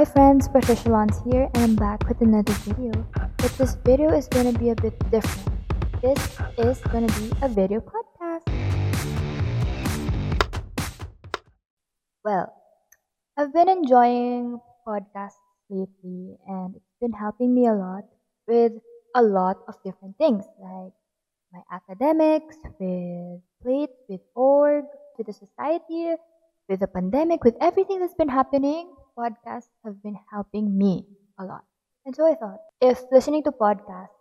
Hi friends, Patricia Launce here and I'm back with another video. But this video is gonna be a bit different. This is gonna be a video podcast. Well, I've been enjoying podcasts lately and it's been helping me a lot with a lot of different things like my academics, with plates, with org, with the society, with the pandemic, with everything that's been happening podcasts have been helping me a lot. And so I thought, if listening to podcasts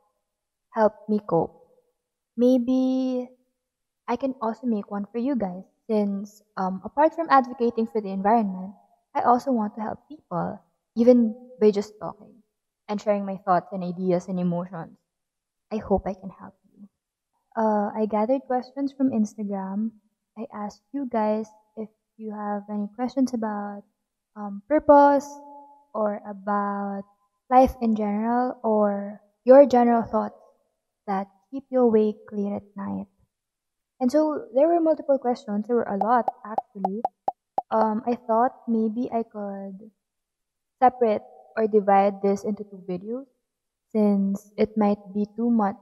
helped me cope, maybe I can also make one for you guys. Since um, apart from advocating for the environment, I also want to help people, even by just talking and sharing my thoughts and ideas and emotions. I hope I can help you. Uh, I gathered questions from Instagram. I asked you guys if you have any questions about um, purpose or about life in general or your general thoughts that keep you awake late at night. And so there were multiple questions. There were a lot actually. Um, I thought maybe I could separate or divide this into two videos since it might be too much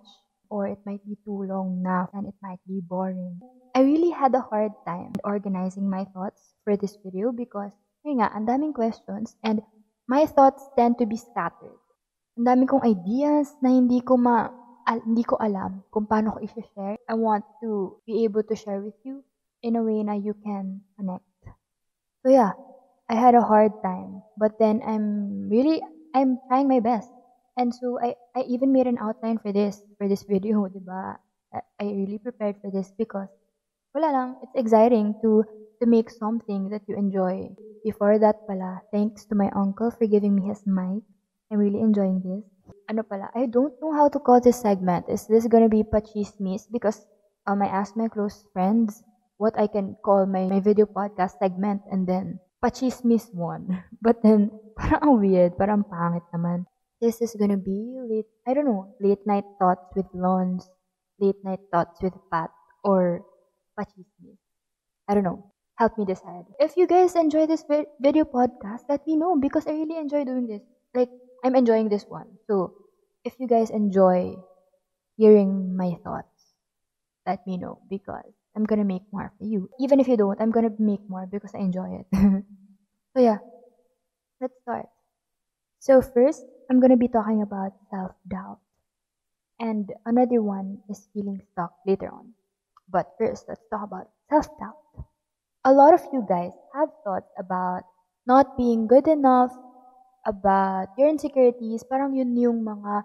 or it might be too long now and it might be boring. I really had a hard time organizing my thoughts for this video because nga, ang daming questions and my thoughts tend to be scattered. Ang dami kong ideas na hindi ko ma al, hindi ko alam kung paano ko i-share. I want to be able to share with you in a way na you can connect. So yeah, I had a hard time, but then I'm really I'm trying my best. And so I I even made an outline for this for this video, 'di ba? I, I really prepared for this because wala lang, it's exciting to to make something that you enjoy. Before that pala, thanks to my uncle for giving me his mic. I'm really enjoying this. Ano pala, I don't know how to call this segment. Is this gonna be pachismis? Because um, I asked my close friends what I can call my, my video podcast segment and then pachismis one. But then, parang weird, parang pangit naman. This is gonna be late, I don't know, late night thoughts with Launce, late night thoughts with Pat, or pachismis. I don't know help me decide. If you guys enjoy this video podcast, let me know because I really enjoy doing this. Like, I'm enjoying this one. So, if you guys enjoy hearing my thoughts, let me know because I'm gonna make more for you. Even if you don't, I'm gonna make more because I enjoy it. so, yeah, let's start. So, first, I'm gonna be talking about self doubt. And another one is feeling stuck later on. But first, let's talk about self doubt a lot of you guys have thoughts about not being good enough, about your insecurities, parang yun yung mga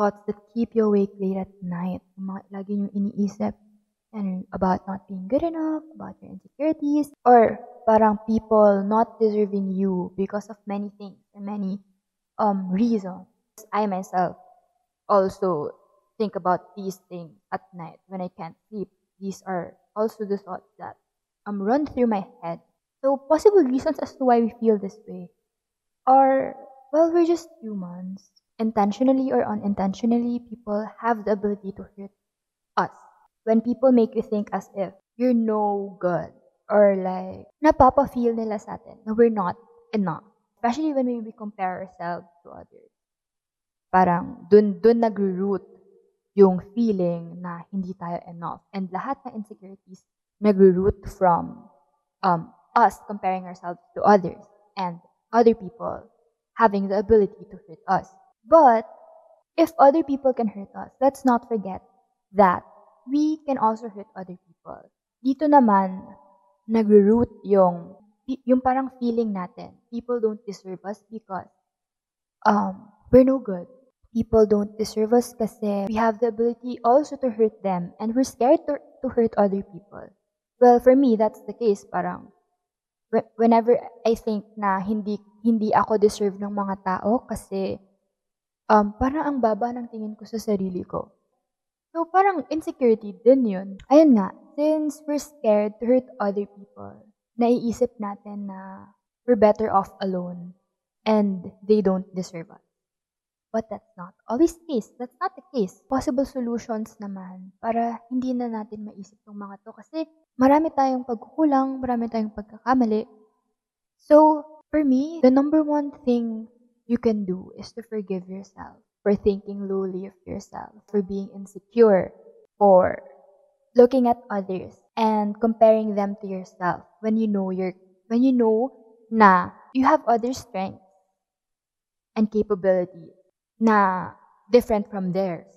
thoughts that keep you awake late at night. Mga lagi yung iniisip and about not being good enough, about your insecurities, or parang people not deserving you because of many things and many um reasons. I myself also think about these things at night when I can't sleep. These are also the thoughts that um, run through my head. So, possible reasons as to why we feel this way are, well, we're just humans. Intentionally or unintentionally, people have the ability to hurt us. When people make you think as if you're no good or like, napapa-feel nila sa atin na we're not enough. Especially when we compare ourselves to others. Parang dun, dun nag-root yung feeling na hindi tayo enough. And lahat ng insecurities nagro-root from um, us comparing ourselves to others and other people having the ability to hurt us. But if other people can hurt us, let's not forget that we can also hurt other people. Dito naman, nagro-root yung, yung parang feeling natin. People don't deserve us because um, we're no good. People don't deserve us kasi we have the ability also to hurt them and we're scared to, to hurt other people. Well, for me, that's the case. Parang, whenever I think na hindi, hindi ako deserve ng mga tao kasi um, parang ang baba ng tingin ko sa sarili ko. So, parang insecurity din yun. Ayun nga, since we're scared to hurt other people, naiisip natin na we're better off alone and they don't deserve us. But that's not always the case. That's not the case. Possible solutions naman para hindi na natin maisip yung mga to kasi marami tayong pagkukulang, marami tayong pagkakamali. So, For me, the number one thing you can do is to forgive yourself for thinking lowly of yourself, for being insecure, for looking at others and comparing them to yourself when you know you're when you know na you have other strengths and capabilities na different from theirs.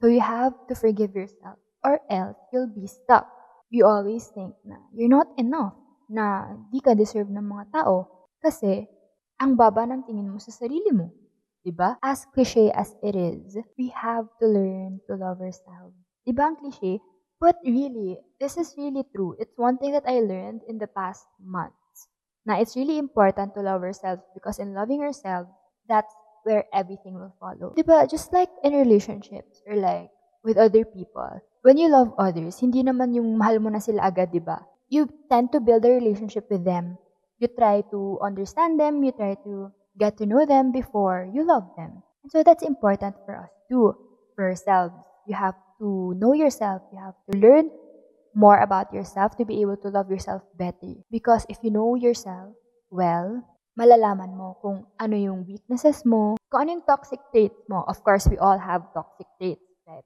So you have to forgive yourself or else you'll be stuck. You always think na you're not enough, na di ka deserve ng mga tao kasi ang baba ng tingin mo sa sarili mo. Diba? As cliche as it is, we have to learn to love ourselves. Diba ang cliche? But really, this is really true. It's one thing that I learned in the past months. Now, it's really important to love ourselves because in loving ourselves, that's where everything will follow. Diba? Just like in relationships or like with other people, when you love others, hindi naman yung mahal mo na sila agad, diba? You tend to build a relationship with them. You try to understand them, you try to get to know them before you love them. And so that's important for us too, for ourselves. You have to know yourself, you have to learn more about yourself to be able to love yourself better. Because if you know yourself well, malalaman mo kung ano yung weaknesses mo, kung ano yung toxic traits mo. Of course, we all have toxic traits, right?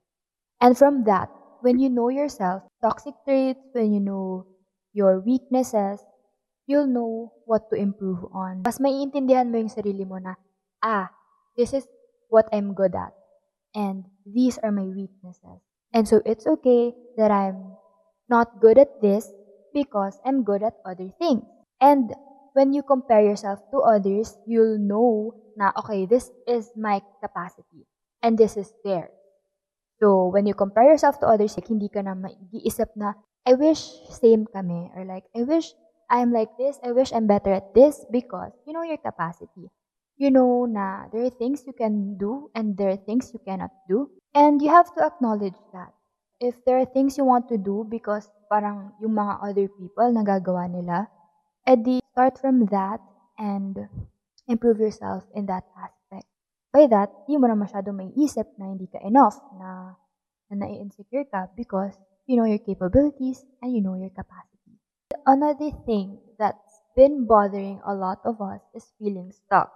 And from that, when you know yourself, toxic traits, when you know your weaknesses, you'll know what to improve on. Mas maiintindihan mo yung sarili mo na, ah, this is what I'm good at. And these are my weaknesses. And so it's okay that I'm not good at this because I'm good at other things. And when you compare yourself to others, you'll know na, okay, this is my capacity. And this is theirs. So, when you compare yourself to others, like, hindi ka na maiisip na, I wish same kami. Or like, I wish I'm like this. I wish I'm better at this because you know your capacity. You know na there are things you can do and there are things you cannot do. And you have to acknowledge that. If there are things you want to do because parang yung mga other people nagagawa nila, edi start from that and improve yourself in that aspect. By that, di mo na masyado may isip na hindi ka enough, na, na nai-insecure ka because you know your capabilities and you know your capacity. Another thing that's been bothering a lot of us is feeling stuck,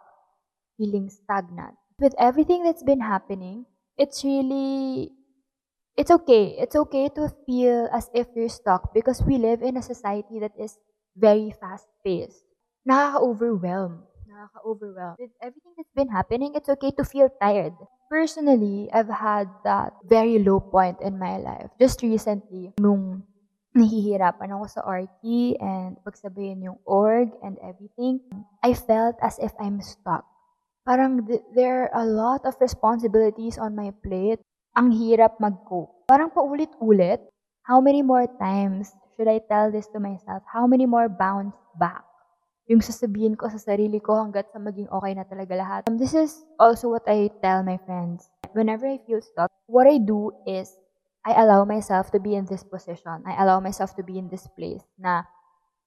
feeling stagnant. With everything that's been happening, it's really it's okay. It's okay to feel as if you're stuck because we live in a society that is very fast paced. Nakaka-overwhelm. Nakaka-overwhelm. With everything that's been happening, it's okay to feel tired. Personally, I've had that very low point in my life. Just recently, nung nahihirapan ako sa RT and pagsabayin yung org and everything, I felt as if I'm stuck. Parang th- there are a lot of responsibilities on my plate. Ang hirap mag-cope. Parang paulit-ulit. How many more times should I tell this to myself? How many more bounce back? Yung sasabihin ko sa sarili ko hanggat sa maging okay na talaga lahat. Um, this is also what I tell my friends. Whenever I feel stuck, what I do is I allow myself to be in this position. I allow myself to be in this place na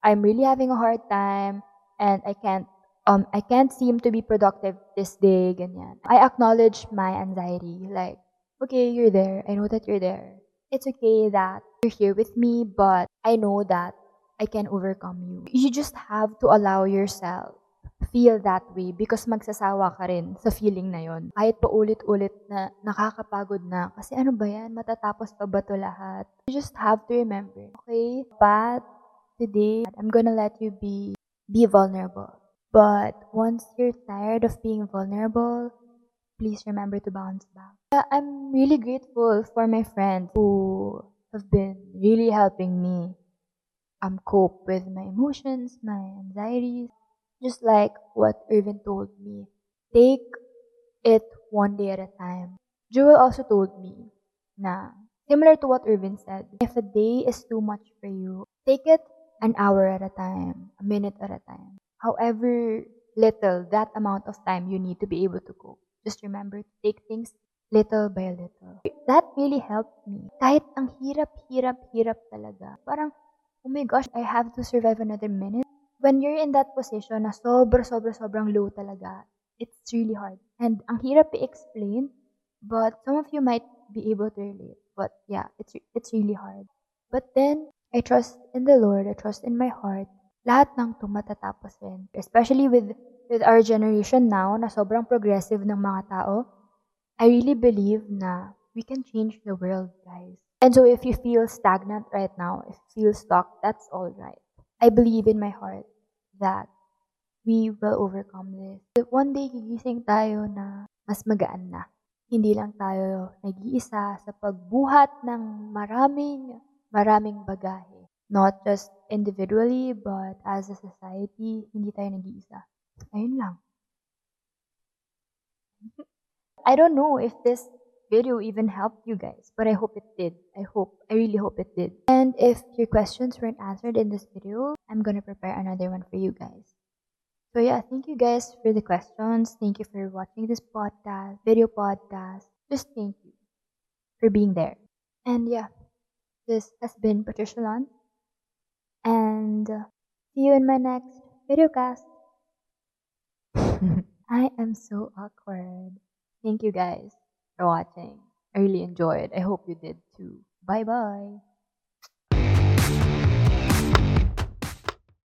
I'm really having a hard time and I can't um I can't seem to be productive this day ganyan. I acknowledge my anxiety like okay, you're there. I know that you're there. It's okay that you're here with me, but I know that I can overcome you. You just have to allow yourself feel that way because magsasawa ka rin sa feeling na yon. Kahit pa ulit-ulit na nakakapagod na. Kasi ano ba yan? Matatapos pa ba to lahat? You just have to remember, okay? But today, I'm gonna let you be be vulnerable. But once you're tired of being vulnerable, please remember to bounce back. I'm really grateful for my friends who have been really helping me um, cope with my emotions, my anxieties, just like what Irvin told me, take it one day at a time. Jewel also told me na similar to what Irvin said, if a day is too much for you, take it an hour at a time, a minute at a time. However little that amount of time you need to be able to cope. Just remember to take things little by little. That really helped me. Kahit ang hirap, hirap, hirap talaga. Parang, oh my gosh, I have to survive another minute when you're in that position na sobra, sobra, sobrang low talaga, it's really hard. And ang hirap i-explain, but some of you might be able to relate. But yeah, it's it's really hard. But then I trust in the Lord. I trust in my heart lahat ng tumatatapos rin. Especially with with our generation now na sobrang progressive ng mga tao, I really believe na we can change the world, guys. And so if you feel stagnant right now, if you feel stuck, that's all right. I believe in my heart that we will overcome this. One day, gigising tayo na mas magaan na. Hindi lang tayo nag-iisa sa pagbuhat ng maraming, maraming bagahe. Not just individually, but as a society, hindi tayo nag-iisa. Ayun lang. I don't know if this video even helped you guys, but I hope it did. I hope, I really hope it did. And if your questions weren't answered in this video, I'm gonna prepare another one for you guys. So yeah, thank you guys for the questions. Thank you for watching this podcast, video podcast. Just thank you for being there. And yeah, this has been Patricia Lon. And uh, see you in my next video cast. I am so awkward. Thank you guys watching. I really enjoyed. I hope you did too. Bye bye.